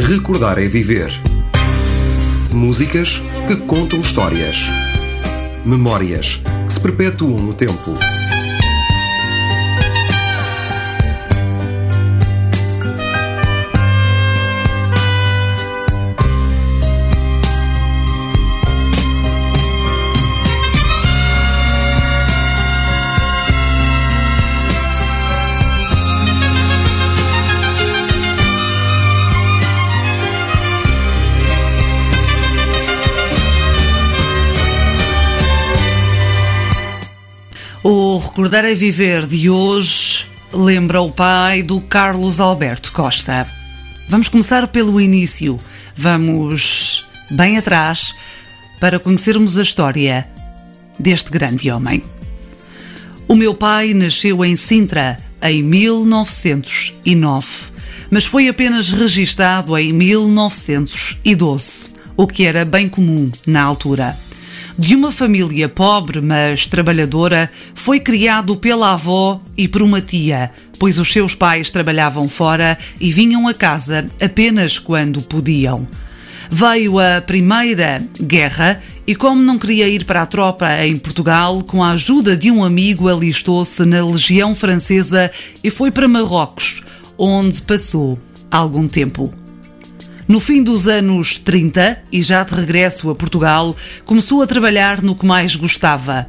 Recordar é viver. Músicas que contam histórias. Memórias que se perpetuam no tempo. O Recordar é Viver de hoje lembra o pai do Carlos Alberto Costa. Vamos começar pelo início. Vamos bem atrás para conhecermos a história deste grande homem. O meu pai nasceu em Sintra em 1909, mas foi apenas registado em 1912, o que era bem comum na altura. De uma família pobre, mas trabalhadora, foi criado pela avó e por uma tia, pois os seus pais trabalhavam fora e vinham a casa apenas quando podiam. Veio a Primeira Guerra e, como não queria ir para a tropa em Portugal, com a ajuda de um amigo, alistou-se na Legião Francesa e foi para Marrocos, onde passou algum tempo. No fim dos anos 30, e já de regresso a Portugal, começou a trabalhar no que mais gostava: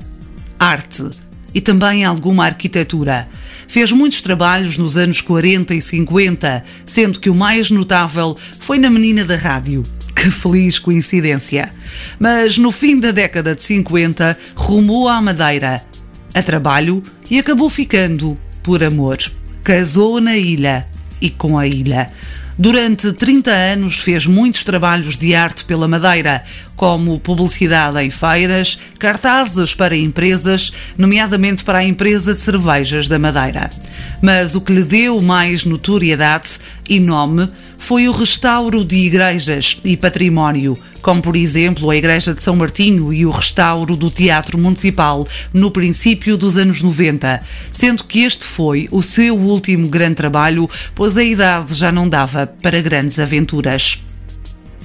arte e também alguma arquitetura. Fez muitos trabalhos nos anos 40 e 50, sendo que o mais notável foi na Menina da Rádio. Que feliz coincidência! Mas no fim da década de 50, rumou à Madeira, a trabalho e acabou ficando por amor. Casou na ilha e com a ilha. Durante 30 anos fez muitos trabalhos de arte pela Madeira, como publicidade em feiras, cartazes para empresas, nomeadamente para a empresa de cervejas da Madeira. Mas o que lhe deu mais notoriedade e nome foi o restauro de igrejas e património, como por exemplo a Igreja de São Martinho e o restauro do Teatro Municipal no princípio dos anos 90, sendo que este foi o seu último grande trabalho, pois a idade já não dava para grandes aventuras.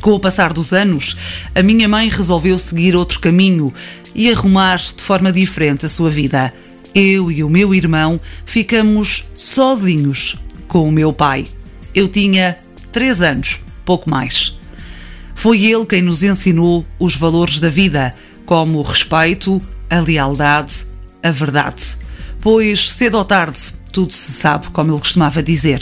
Com o passar dos anos, a minha mãe resolveu seguir outro caminho e arrumar de forma diferente a sua vida. Eu e o meu irmão ficamos sozinhos com o meu pai. Eu tinha três anos, pouco mais. Foi ele quem nos ensinou os valores da vida, como o respeito, a lealdade, a verdade. Pois, cedo ou tarde, tudo se sabe, como ele costumava dizer.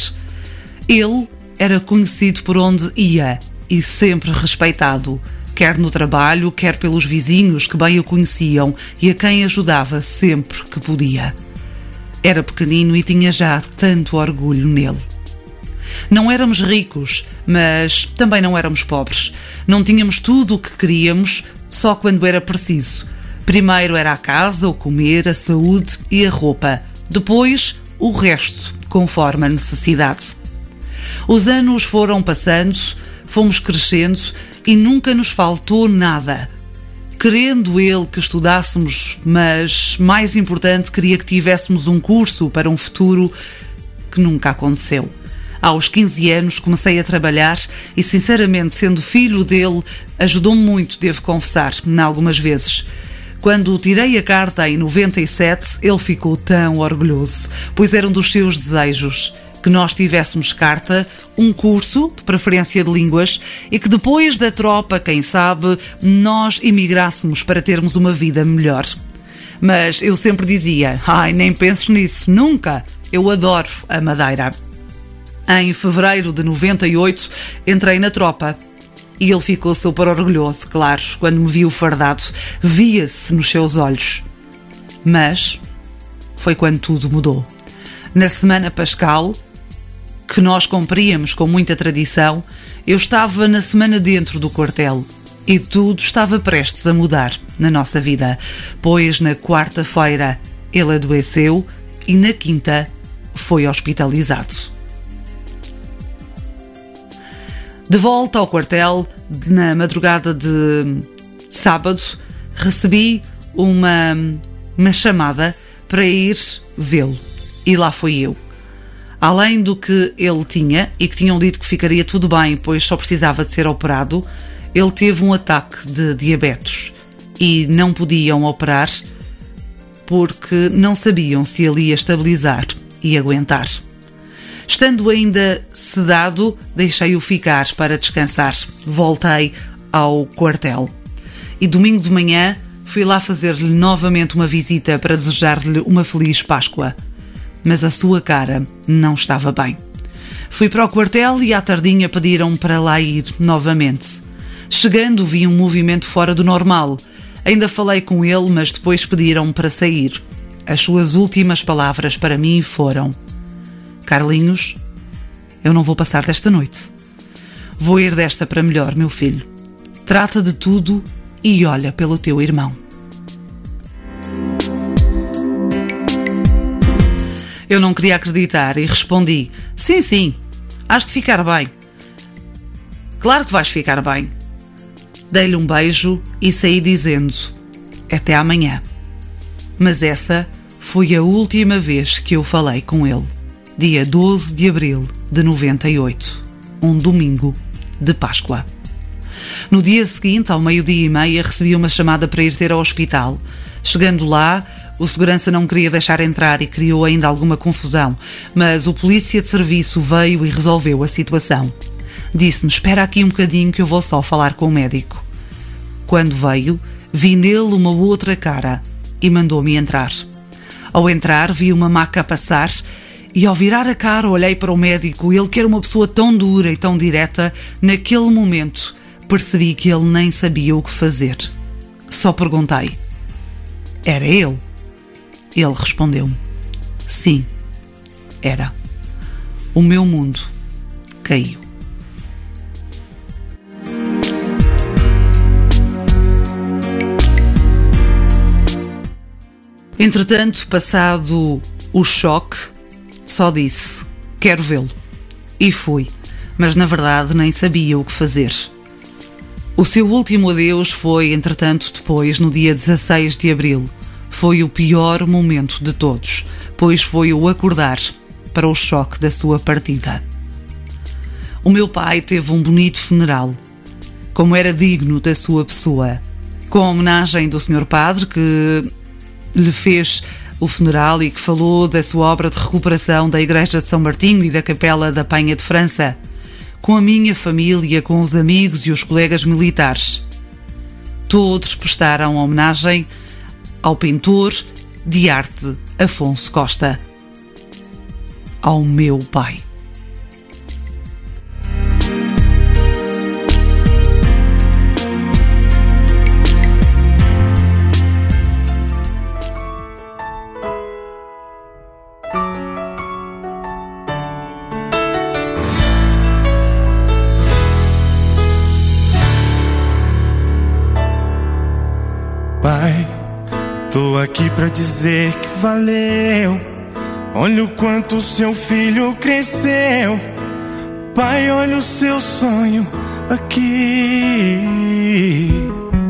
Ele era conhecido por onde ia e sempre respeitado, quer no trabalho, quer pelos vizinhos que bem o conheciam e a quem ajudava sempre que podia. Era pequenino e tinha já tanto orgulho nele. Não éramos ricos, mas também não éramos pobres. Não tínhamos tudo o que queríamos, só quando era preciso. Primeiro era a casa, o comer, a saúde e a roupa. Depois, o resto, conforme a necessidade. Os anos foram passando, fomos crescendo e nunca nos faltou nada. Querendo ele que estudássemos, mas mais importante, queria que tivéssemos um curso para um futuro que nunca aconteceu. Aos 15 anos comecei a trabalhar e, sinceramente, sendo filho dele, ajudou-me muito, devo confessar, em algumas vezes. Quando tirei a carta em 97, ele ficou tão orgulhoso, pois era um dos seus desejos que nós tivéssemos carta, um curso, de preferência de línguas, e que depois da tropa, quem sabe, nós emigrássemos para termos uma vida melhor. Mas eu sempre dizia: ai, nem penses nisso, nunca! Eu adoro a Madeira. Em fevereiro de 98, entrei na tropa. E ele ficou super orgulhoso, claro, quando me viu fardado. Via-se nos seus olhos. Mas foi quando tudo mudou. Na Semana Pascal, que nós cumpríamos com muita tradição, eu estava na semana dentro do quartel e tudo estava prestes a mudar na nossa vida, pois na quarta-feira ele adoeceu e na quinta foi hospitalizado. De volta ao quartel, na madrugada de sábado, recebi uma, uma chamada para ir vê-lo. E lá fui eu. Além do que ele tinha e que tinham dito que ficaria tudo bem, pois só precisava de ser operado, ele teve um ataque de diabetes e não podiam operar porque não sabiam se ele ia estabilizar e aguentar. Estando ainda sedado, deixei-o ficar para descansar. Voltei ao quartel. E domingo de manhã fui lá fazer-lhe novamente uma visita para desejar-lhe uma feliz Páscoa. Mas a sua cara não estava bem. Fui para o quartel e à tardinha pediram para lá ir novamente. Chegando, vi um movimento fora do normal. Ainda falei com ele, mas depois pediram para sair. As suas últimas palavras para mim foram: Carlinhos, eu não vou passar desta noite. Vou ir desta para melhor, meu filho. Trata de tudo e olha pelo teu irmão. Eu não queria acreditar e respondi: Sim, sim, has de ficar bem. Claro que vais ficar bem. Dei-lhe um beijo e saí dizendo: Até amanhã. Mas essa foi a última vez que eu falei com ele. Dia 12 de abril de 98, um domingo de Páscoa. No dia seguinte, ao meio-dia e meia, recebi uma chamada para ir ter ao hospital. Chegando lá, o segurança não queria deixar entrar e criou ainda alguma confusão, mas o polícia de serviço veio e resolveu a situação. Disse-me: Espera aqui um bocadinho que eu vou só falar com o médico. Quando veio, vi nele uma outra cara e mandou-me entrar. Ao entrar, vi uma maca passar e ao virar a cara olhei para o médico, ele que era uma pessoa tão dura e tão direta, naquele momento percebi que ele nem sabia o que fazer. Só perguntei: Era ele? Ele respondeu-me: Sim, era. O meu mundo caiu. Entretanto, passado o choque, só disse: Quero vê-lo. E fui, mas na verdade nem sabia o que fazer. O seu último adeus foi, entretanto, depois, no dia 16 de abril. Foi o pior momento de todos, pois foi o acordar para o choque da sua partida. O meu pai teve um bonito funeral, como era digno da sua pessoa, com a homenagem do Sr. Padre que lhe fez o funeral e que falou da sua obra de recuperação da Igreja de São Martinho e da Capela da Penha de França, com a minha família, com os amigos e os colegas militares. Todos prestaram homenagem ao pintor de arte Afonso Costa, ao meu pai. Pai, aqui pra dizer que valeu. Olha o quanto seu filho cresceu. Pai, olha o seu sonho aqui.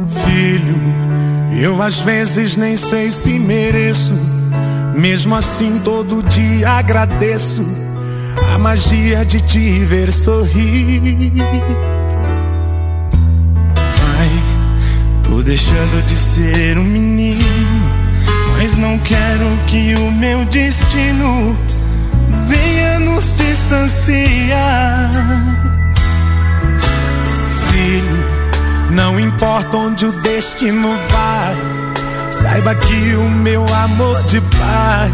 Filho, eu às vezes nem sei se mereço. Mesmo assim, todo dia agradeço a magia de te ver sorrir. Tô deixando de ser um menino, mas não quero que o meu destino venha nos distanciar. Filho, não importa onde o destino vai, saiba que o meu amor de pai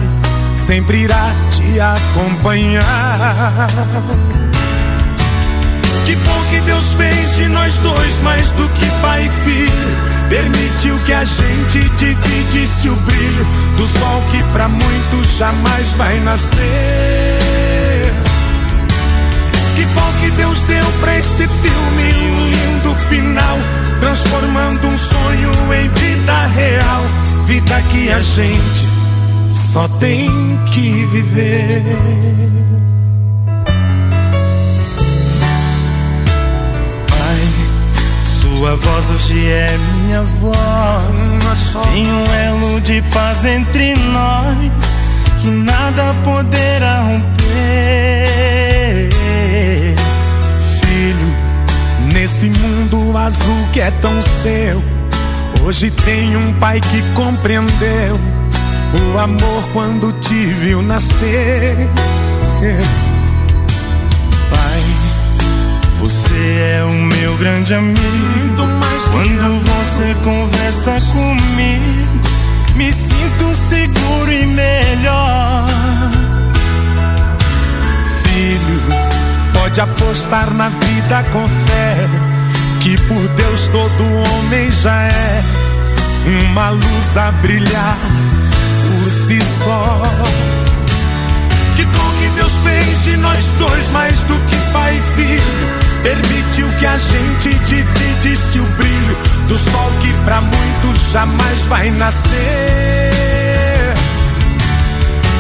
sempre irá te acompanhar. Que bom que Deus fez de nós dois mais do que pai e filho. Permitiu que a gente dividisse o do sol que para muitos jamais vai nascer. Que bom que Deus deu pra esse filme um lindo final, transformando um sonho em vida real. Vida que a gente só tem que viver. hoje é minha voz. Tem um elo de paz entre nós que nada poderá romper. Filho, nesse mundo azul que é tão seu, hoje tem um pai que compreendeu o amor quando te viu nascer. Pai, você é o meu grande amigo quando você conversa comigo, me sinto seguro e melhor. Filho, pode apostar na vida com fé. Que por Deus todo homem já é uma luz a brilhar por si só. Que bom que Deus fez de nós dois mais do que pai e filho. Permitiu que a gente dividisse o brilho do sol que pra muitos jamais vai nascer.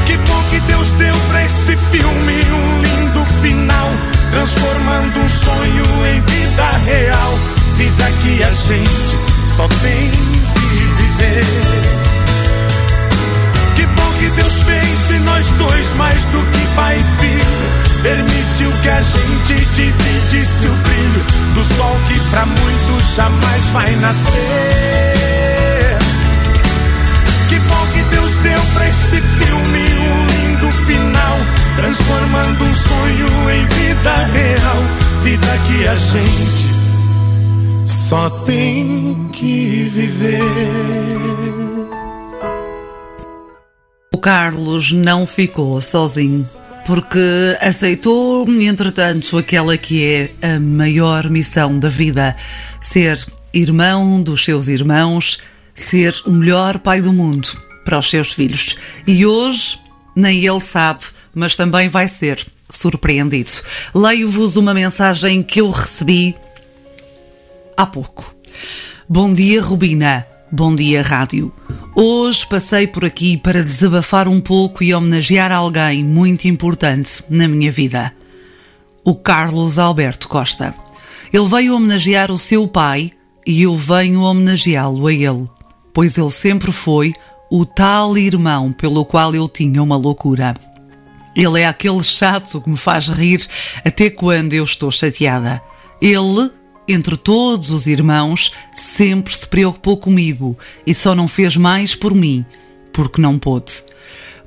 Que bom que Deus deu pra esse filme um lindo final, transformando um sonho em vida real. Vida que a gente só tem que viver. Que bom que Deus fez de nós dois mais do que pai e filho. Permitiu que a gente dividisse o brilho do sol que pra muitos jamais vai nascer. Que bom que Deus deu pra esse filme um lindo final, transformando um sonho em vida real, vida que a gente só tem que viver. O Carlos não ficou sozinho porque aceitou, entretanto, aquela que é a maior missão da vida: ser irmão dos seus irmãos, ser o melhor pai do mundo para os seus filhos. E hoje nem ele sabe, mas também vai ser surpreendido. Leio-vos uma mensagem que eu recebi há pouco. Bom dia, Rubina. Bom dia, Rádio. Hoje passei por aqui para desabafar um pouco e homenagear alguém muito importante na minha vida. O Carlos Alberto Costa. Ele veio homenagear o seu pai e eu venho homenageá-lo a ele, pois ele sempre foi o tal irmão pelo qual eu tinha uma loucura. Ele é aquele chato que me faz rir até quando eu estou chateada. Ele entre todos os irmãos, sempre se preocupou comigo e só não fez mais por mim, porque não pôde.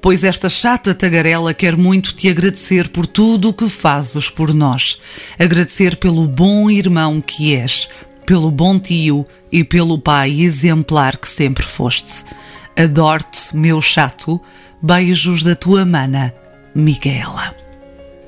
Pois esta chata tagarela quer muito te agradecer por tudo o que fazes por nós. Agradecer pelo bom irmão que és, pelo bom tio e pelo pai exemplar que sempre foste. Adoro-te, meu chato. Beijos da tua mana, Micaela.